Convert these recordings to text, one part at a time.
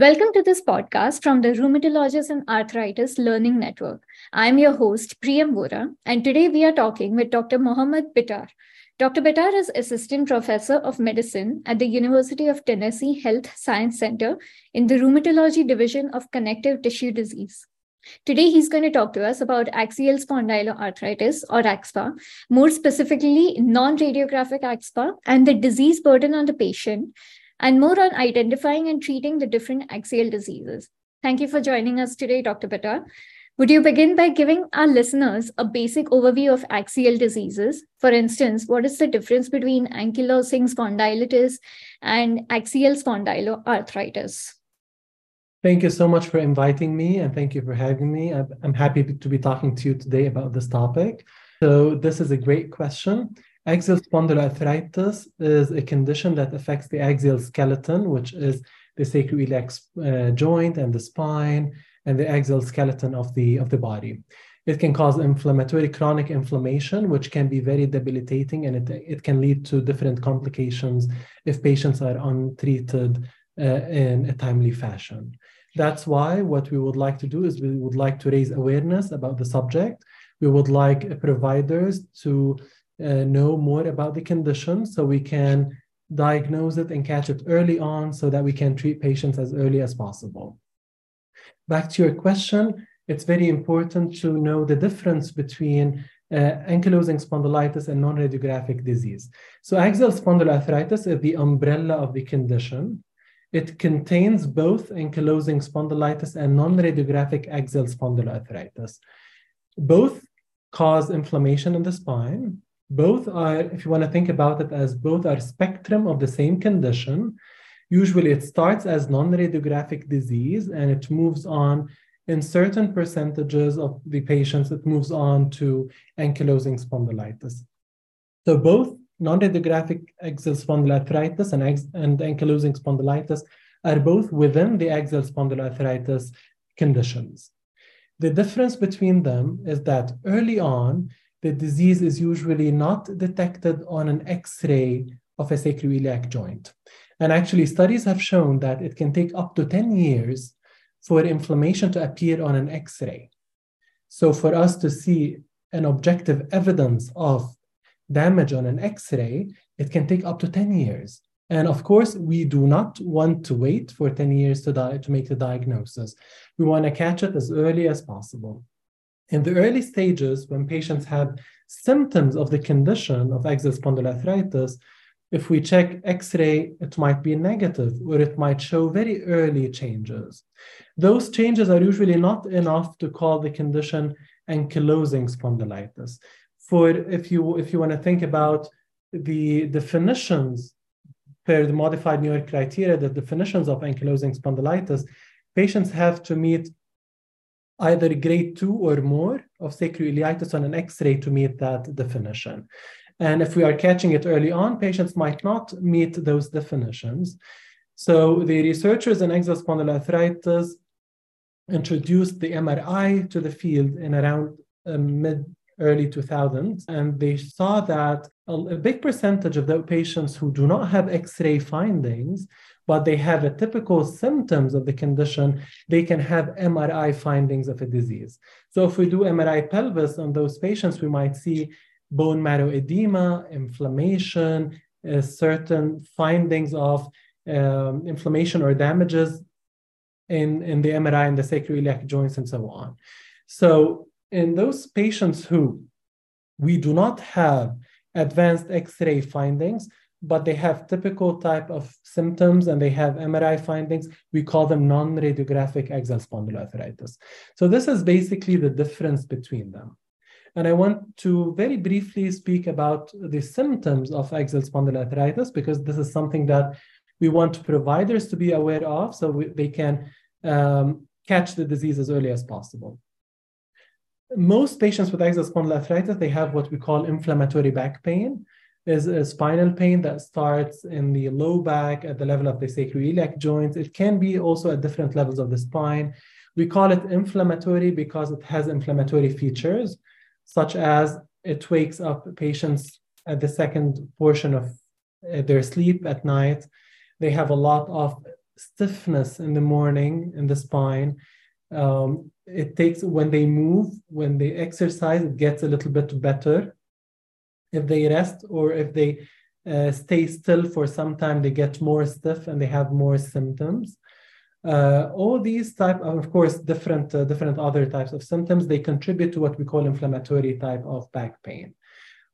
Welcome to this podcast from the Rheumatologist and Arthritis Learning Network. I'm your host, Priyam Vora, and today we are talking with Dr. Mohamad Bittar. Dr. Bittar is Assistant Professor of Medicine at the University of Tennessee Health Science Center in the Rheumatology Division of Connective Tissue Disease. Today, he's going to talk to us about axial spondyloarthritis or AxSpA, more specifically, non radiographic AxSpA, and the disease burden on the patient, and more on identifying and treating the different axial diseases. Thank you for joining us today, Dr. Bittar. Would you begin by giving our listeners a basic overview of axial diseases? For instance, what is the difference between ankylosing spondylitis and axial spondyloarthritis? Thank you so much for inviting me and thank you for having me. I'm happy to be talking to you today about this topic. So, this is a great question. Axial spondyloarthritis is a condition that affects the axial skeleton, which is the sacroiliac uh, joint and the spine and the axial skeleton of the, of the body. It can cause inflammatory chronic inflammation, which can be very debilitating and it, it can lead to different complications if patients are untreated uh, in a timely fashion. That's why what we would like to do is we would like to raise awareness about the subject. We would like providers to uh, know more about the condition so we can diagnose it and catch it early on so that we can treat patients as early as possible. Back to your question, it's very important to know the difference between uh, ankylosing spondylitis and non-radiographic disease. So axial spondyloarthritis is the umbrella of the condition. It contains both ankylosing spondylitis and non-radiographic axial spondyloarthritis. Both cause inflammation in the spine, both are, if you want to think about it as both are spectrum of the same condition, usually it starts as non-radiographic disease and it moves on in certain percentages of the patients, it moves on to ankylosing spondylitis. So both non-radiographic axial spondyloarthritis and, and ankylosing spondylitis are both within the axial spondyloarthritis conditions. The difference between them is that early on, the disease is usually not detected on an X-ray of a sacroiliac joint. And actually, studies have shown that it can take up to 10 years for inflammation to appear on an X-ray. So for us to see an objective evidence of damage on an X-ray, it can take up to 10 years. And of course, we do not want to wait for 10 years to, to make the diagnosis. We want to catch it as early as possible. In the early stages, when patients have symptoms of the condition of axial spondyloarthritis, if we check X-ray, it might be negative or it might show very early changes. Those changes are usually not enough to call the condition ankylosing spondylitis. For if you if you want to think about the definitions per the modified New York criteria, the definitions of ankylosing spondylitis, patients have to meet either grade two or more of sacroiliitis on an X-ray to meet that definition. And if we are catching it early on, patients might not meet those definitions. So the researchers in axial spondyloarthritis introduced the MRI to the field in around uh, mid early 2000s, and they saw that a, a big percentage of the patients who do not have X-ray findings but they have a typical symptoms of the condition, they can have MRI findings of a disease. So if we do MRI pelvis on those patients, we might see bone marrow edema, inflammation, uh, certain findings of um, inflammation or damages in, in the MRI and the sacroiliac joints and so on. So in those patients who we do not have advanced X-ray findings, but they have typical type of symptoms and they have MRI findings. We call them non-radiographic axial spondyloarthritis. So this is basically the difference between them. And I want to very briefly speak about the symptoms of axial spondyloarthritis because this is something that we want providers to be aware of so we, they can um, catch the disease as early as possible. Most patients with axial spondyloarthritis, they have what we call inflammatory back pain is a spinal pain that starts in the low back at the level of the sacroiliac joints. It can be also at different levels of the spine. We call it inflammatory because it has inflammatory features, such as it wakes up patients at the second portion of uh, their sleep at night. They have a lot of stiffness in the morning in the spine. Um, it takes when they move, when they exercise, it gets a little bit better. If they rest or if they uh, stay still for some time, they get more stiff and they have more symptoms. Uh, all these type of, of course, different uh, different other types of symptoms, they contribute to what we call inflammatory type of back pain.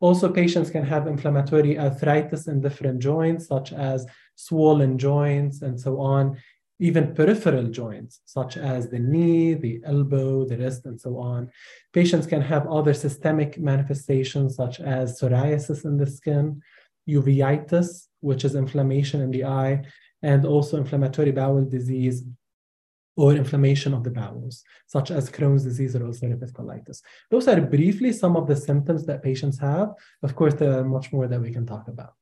Also, patients can have inflammatory arthritis in different joints, such as swollen joints and so on, even peripheral joints, such as the knee, the elbow, the wrist, and so on. Patients can have other systemic manifestations, such as psoriasis in the skin, uveitis, which is inflammation in the eye, and also inflammatory bowel disease or inflammation of the bowels, such as Crohn's disease or ulcerative colitis. Those are briefly some of the symptoms that patients have. Of course, there are much more that we can talk about.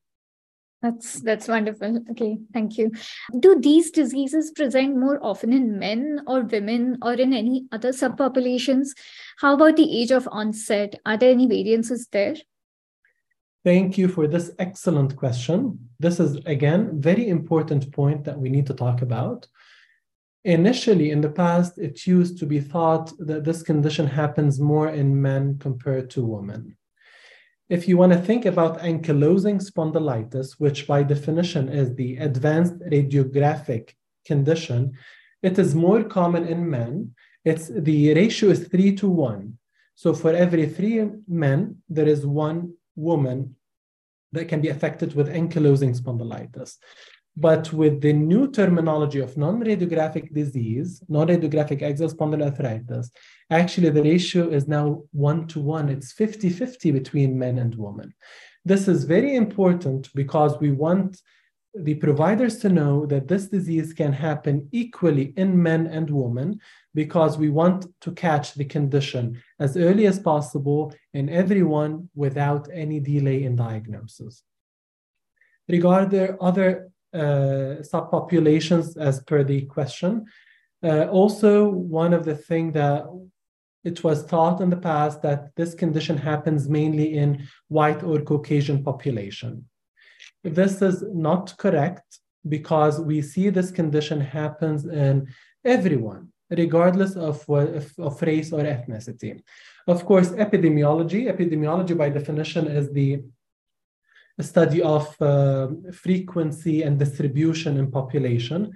That's that's wonderful. Okay, thank you. Do these diseases present more often in men or women or in any other subpopulations? How about the age of onset? Are there any variances there? Thank you for this excellent question. This is again very important point that we need to talk about. Initially, in the past, it used to be thought that this condition happens more in men compared to women. If you want to think about ankylosing spondylitis, which by definition is the advanced radiographic condition, it is more common in men. It's the ratio is three to one. So for every three men, there is one woman that can be affected with ankylosing spondylitis. But with the new terminology of non-radiographic disease, non-radiographic axial spondyloarthritis, actually the ratio is now one to one. It's 50-50 between men and women. This is very important because we want the providers to know that this disease can happen equally in men and women because we want to catch the condition as early as possible in everyone without any delay in diagnosis. Regarding other uh, subpopulations as per the question, uh, also one of the things that it was thought in the past that this condition happens mainly in white or Caucasian population. This is not correct because we see this condition happens in everyone, regardless of, of, of race or ethnicity. Of course, epidemiology, epidemiology by definition is the study of uh, frequency and distribution in population.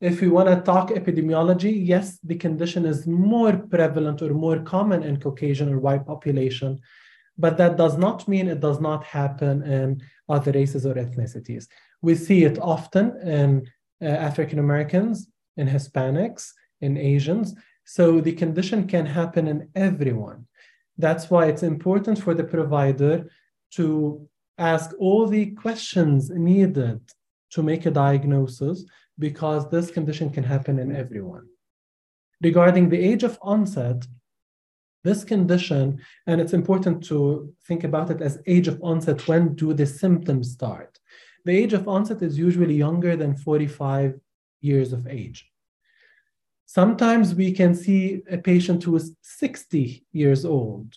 If we want to talk epidemiology, yes, the condition is more prevalent or more common in Caucasian or white population, but that does not mean it does not happen in other races or ethnicities. We see it often in uh, African Americans, in Hispanics, in Asians. So the condition can happen in everyone. That's why it's important for the provider to ask all the questions needed to make a diagnosis because this condition can happen in everyone. Regarding the age of onset, this condition, and it's important to think about it as age of onset, when do the symptoms start? The age of onset is usually younger than 45 years of age. Sometimes we can see a patient who is 60 years old,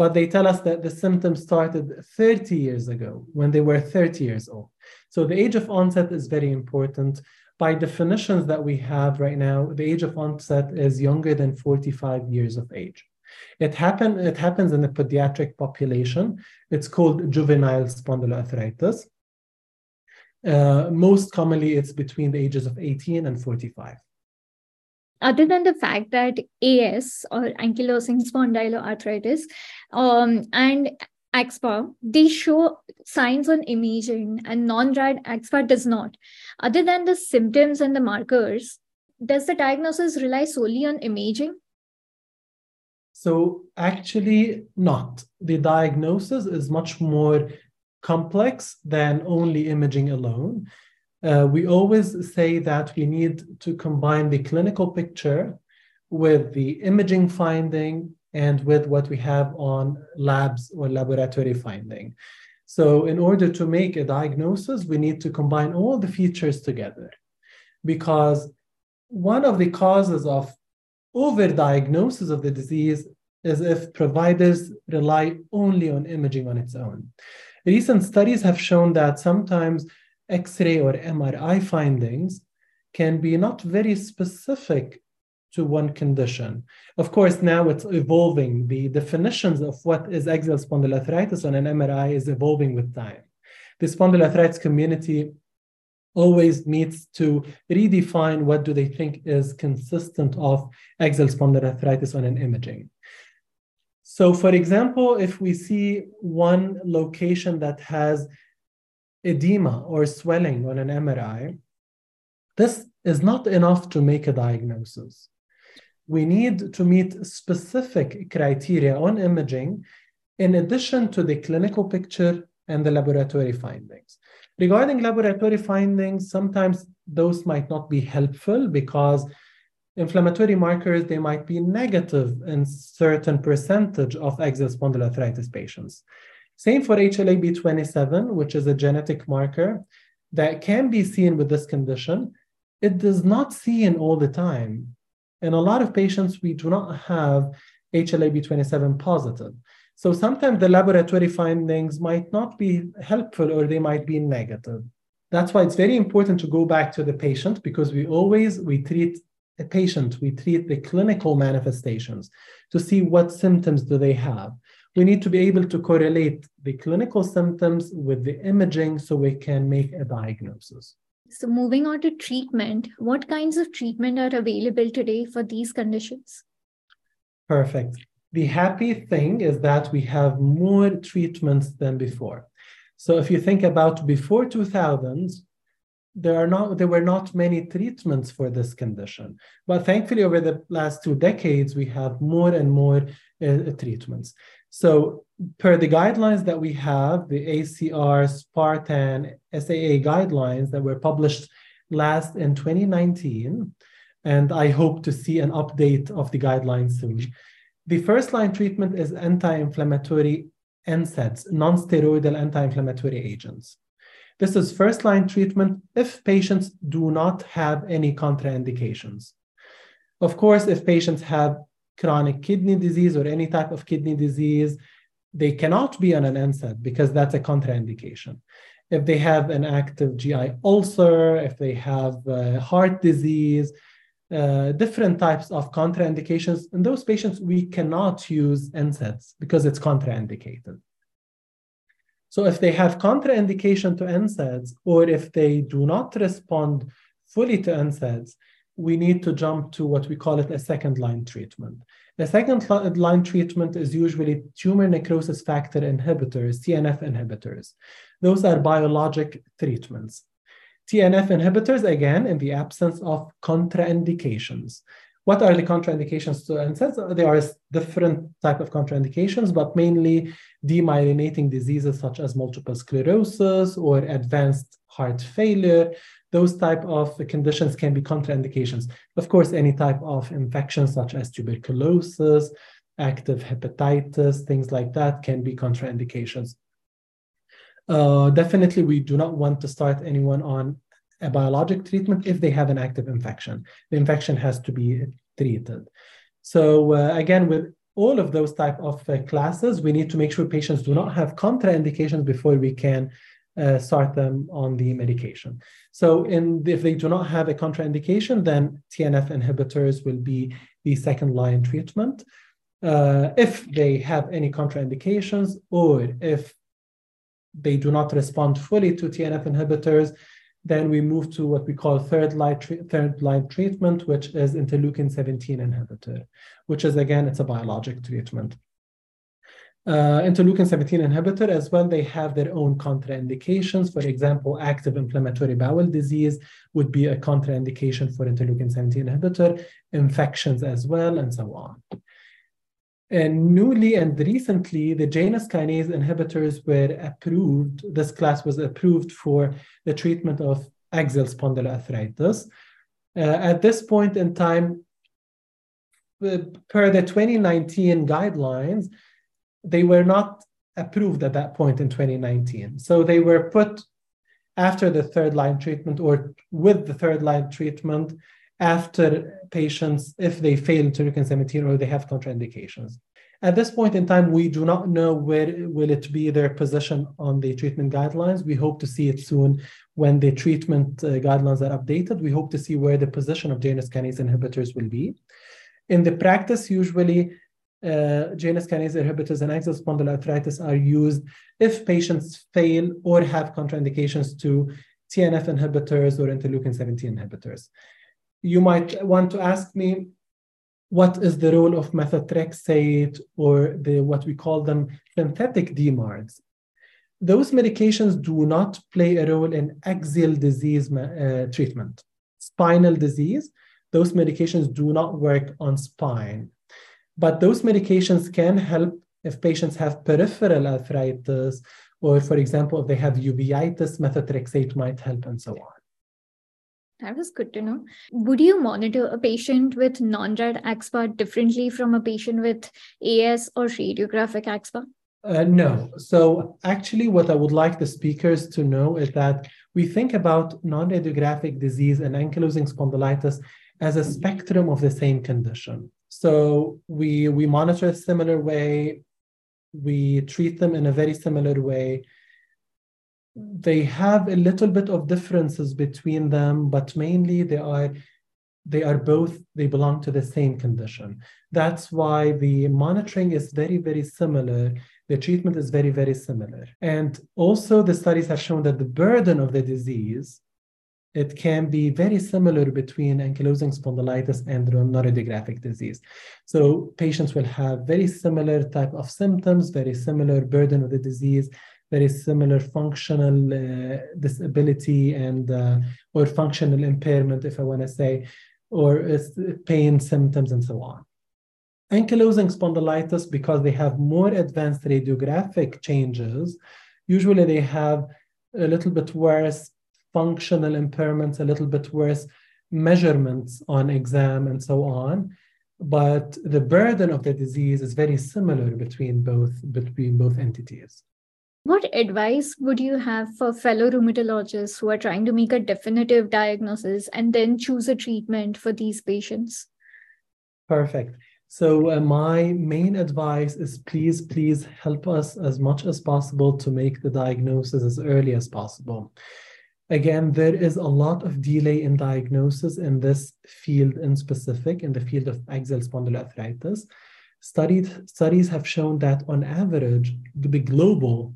but they tell us that the symptoms started 30 years ago when they were 30 years old. So the age of onset is very important. By definitions that we have right now, the age of onset is younger than 45 years of age. It, happen, it happens in the pediatric population. It's called juvenile spondyloarthritis. Uh, most commonly, it's between the ages of 18 and 45 other than the fact that AS or ankylosing spondyloarthritis um, and AxSpA, they show signs on imaging and non-rad AxSpA does not. Other than the symptoms and the markers, does the diagnosis rely solely on imaging? So actually not. The diagnosis is much more complex than only imaging alone uh, we always say that we need to combine the clinical picture with the imaging finding and with what we have on labs or laboratory finding. So, in order to make a diagnosis, we need to combine all the features together because one of the causes of overdiagnosis of the disease is if providers rely only on imaging on its own. Recent studies have shown that sometimes X ray or MRI findings can be not very specific to one condition. Of course, now it's evolving. The definitions of what is axial spondyloarthritis on an MRI is evolving with time. The spondyloarthritis community always needs to redefine what do they think is consistent of axial spondyloarthritis on an imaging. So for example, if we see one location that has edema or swelling on an MRI, this is not enough to make a diagnosis. We need to meet specific criteria on imaging in addition to the clinical picture and the laboratory findings. Regarding laboratory findings, sometimes those might not be helpful because inflammatory markers, they might be negative in certain percentage of axial spondyloarthritis patients. Same for HLA-B27, which is a genetic marker that can be seen with this condition. It does not seen all the time. In a lot of patients, we do not have HLA-B27 positive. So sometimes the laboratory findings might not be helpful or they might be negative. That's why it's very important to go back to the patient because we always we treat a patient, we treat the clinical manifestations to see what symptoms do they have. We need to be able to correlate the clinical symptoms with the imaging so we can make a diagnosis. So moving on to treatment, what kinds of treatment are available today for these conditions? Perfect the happy thing is that we have more treatments than before. So if you think about before 2000, there are not there were not many treatments for this condition, but thankfully over the last two decades we have more and more uh, treatments. So per the guidelines that we have, the ACR, Spartan, SAA guidelines that were published last in 2019, and I hope to see an update of the guidelines soon. The first line treatment is anti-inflammatory NSAIDs, non-steroidal anti-inflammatory agents. This is first line treatment if patients do not have any contraindications. Of course, if patients have chronic kidney disease or any type of kidney disease, they cannot be on an NSAID because that's a contraindication. If they have an active GI ulcer, if they have uh, heart disease, uh, different types of contraindications. In those patients, we cannot use NSAIDs because it's contraindicated. So if they have contraindication to NSAIDs, or if they do not respond fully to NSAIDs, we need to jump to what we call it a second line treatment. The second line treatment is usually tumor necrosis factor inhibitors, TNF inhibitors. Those are biologic treatments. TNF inhibitors, again, in the absence of contraindications. What are the contraindications to NSAIDs? There are different type of contraindications, but mainly demyelinating diseases such as multiple sclerosis or advanced heart failure. Those type of conditions can be contraindications. Of course, any type of infection such as tuberculosis, active hepatitis, things like that can be contraindications. Uh, definitely, we do not want to start anyone on a biologic treatment if they have an active infection. The infection has to be treated. So uh, again, with all of those type of uh, classes, we need to make sure patients do not have contraindications before we can uh, start them on the medication. So in, if they do not have a contraindication, then TNF inhibitors will be the second line treatment. Uh, if they have any contraindications or if they do not respond fully to TNF inhibitors, then we move to what we call third line, third line treatment, which is interleukin 17 inhibitor, which is again, it's a biologic treatment. Uh, interleukin 17 inhibitor as well, they have their own contraindications. For example, active inflammatory bowel disease would be a contraindication for interleukin 17 inhibitor, infections as well, and so on. And newly and recently, the Janus kinase inhibitors were approved. This class was approved for the treatment of axial spondyloarthritis. Uh, at this point in time, uh, per the 2019 guidelines, they were not approved at that point in 2019. So they were put after the third line treatment or with the third line treatment after patients if they fail interleukin 17 or they have contraindications. At this point in time, we do not know where will it be their position on the treatment guidelines. We hope to see it soon when the treatment uh, guidelines are updated. We hope to see where the position of Janus kinase inhibitors will be. In the practice, usually uh, Janus kinase inhibitors and axial spondyloarthritis are used if patients fail or have contraindications to TNF inhibitors or interleukin 17 inhibitors. You might want to ask me, what is the role of methotrexate or the what we call them synthetic DMARDs? Those medications do not play a role in axial disease uh, treatment. Spinal disease, those medications do not work on spine. But those medications can help if patients have peripheral arthritis, or for example, if they have uveitis, methotrexate might help, and so on. That was good to know. Would you monitor a patient with non-rad axSpA differently from a patient with AS or radiographic axSpA? Uh, no. So actually, what I would like the speakers to know is that we think about non-radiographic disease and ankylosing spondylitis as a spectrum of the same condition. So we we monitor a similar way, we treat them in a very similar way. They have a little bit of differences between them, but mainly they are they are both they belong to the same condition. That's why the monitoring is very very similar. The treatment is very very similar, and also the studies have shown that the burden of the disease it can be very similar between ankylosing spondylitis and radiographic disease. So patients will have very similar type of symptoms, very similar burden of the disease, very similar functional uh, disability and uh, or functional impairment, if I want to say, or pain symptoms and so on. Ankylosing spondylitis, because they have more advanced radiographic changes, usually they have a little bit worse functional impairments, a little bit worse measurements on exam and so on. But the burden of the disease is very similar between both between both entities. What advice would you have for fellow rheumatologists who are trying to make a definitive diagnosis and then choose a treatment for these patients? Perfect. So, uh, my main advice is please, please help us as much as possible to make the diagnosis as early as possible. Again, there is a lot of delay in diagnosis in this field in specific, in the field of axial spondyloarthritis. Studied, studies have shown that on average, the global,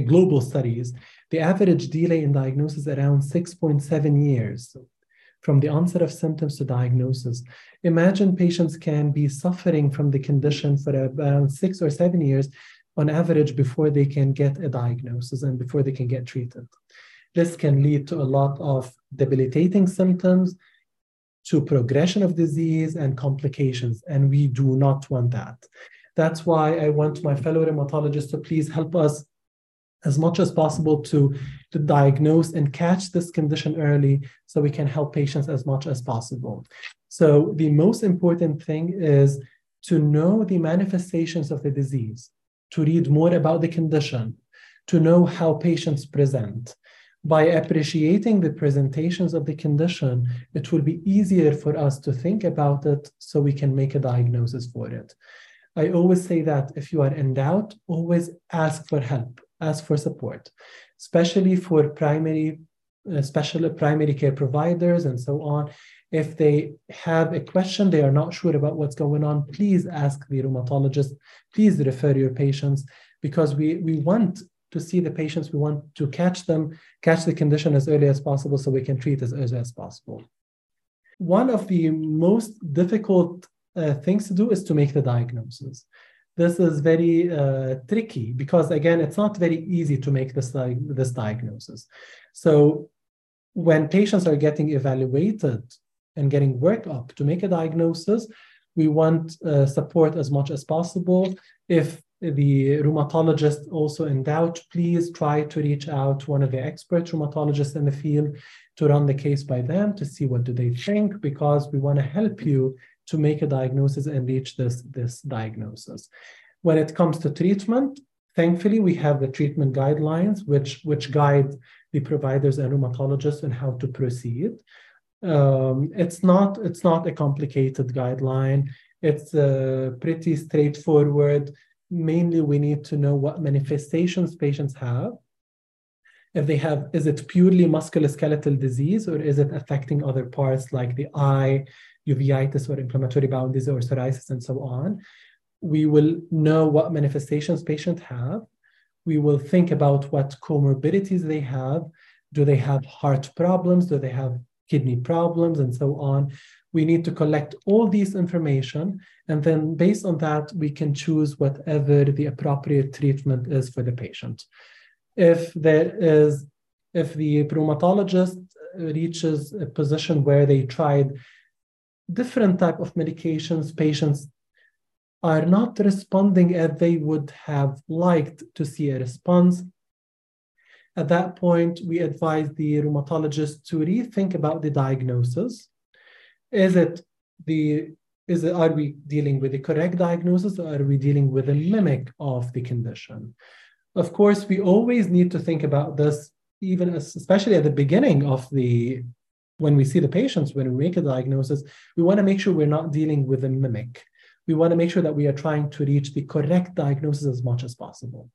global studies, the average delay in diagnosis around 6.7 years from the onset of symptoms to diagnosis. Imagine patients can be suffering from the condition for around six or seven years on average before they can get a diagnosis and before they can get treated. This can lead to a lot of debilitating symptoms, to progression of disease and complications, and we do not want that. That's why I want my fellow rheumatologists to please help us as much as possible to, to diagnose and catch this condition early so we can help patients as much as possible. So, the most important thing is to know the manifestations of the disease, to read more about the condition, to know how patients present, by appreciating the presentations of the condition, it will be easier for us to think about it so we can make a diagnosis for it. I always say that if you are in doubt, always ask for help, ask for support, especially for primary, uh, special primary care providers and so on. If they have a question, they are not sure about what's going on, please ask the rheumatologist, please refer your patients because we, we want to see the patients. We want to catch them, catch the condition as early as possible so we can treat as early as possible. One of the most difficult uh, things to do is to make the diagnosis. This is very uh, tricky because, again, it's not very easy to make this, this diagnosis. So, when patients are getting evaluated and getting work up to make a diagnosis, we want uh, support as much as possible. If the rheumatologist also in doubt, please try to reach out to one of the expert rheumatologists in the field to run the case by them to see what do they think, because we want to help you to make a diagnosis and reach this, this diagnosis. When it comes to treatment, thankfully we have the treatment guidelines which, which guide the providers and rheumatologists on how to proceed. Um, it's not it's not a complicated guideline It's uh, pretty straightforward. Mainly, we need to know what manifestations patients have. If they have, is it purely musculoskeletal disease or is it affecting other parts like the eye, uveitis or inflammatory bowel disease or psoriasis and so on? We will know what manifestations patients have. We will think about what comorbidities they have. Do they have heart problems? Do they have kidney problems and so on? We need to collect all these information. And then based on that, we can choose whatever the appropriate treatment is for the patient. If there is, if the rheumatologist reaches a position where they tried different type of medications, patients are not responding as they would have liked to see a response. At that point, we advise the rheumatologist to rethink about the diagnosis. Is it the is it, are we dealing with the correct diagnosis or are we dealing with a mimic of the condition? Of course, we always need to think about this, even as, especially at the beginning of the when we see the patients, when we make a diagnosis, we want to make sure we're not dealing with a mimic we want to make sure that we are trying to reach the correct diagnosis as much as possible.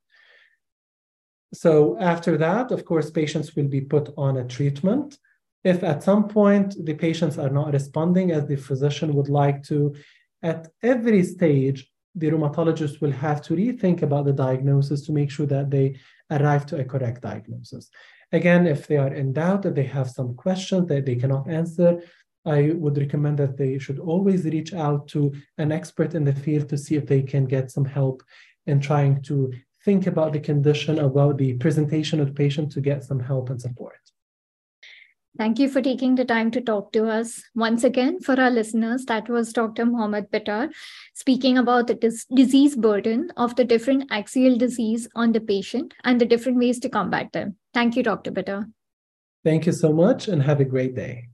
So after that, of course, patients will be put on a treatment. If at some point the patients are not responding as the physician would like to, at every stage, the rheumatologist will have to rethink about the diagnosis to make sure that they arrive to a correct diagnosis. Again, if they are in doubt, that they have some questions that they cannot answer, I would recommend that they should always reach out to an expert in the field to see if they can get some help in trying to think about the condition, about the presentation of the patient to get some help and support. Thank you for taking the time to talk to us. Once again, for our listeners, that was Dr. Mohamad Bittar speaking about the dis- disease burden of the different axial disease on the patient and the different ways to combat them. Thank you, Dr. Pittar. Thank you so much and have a great day.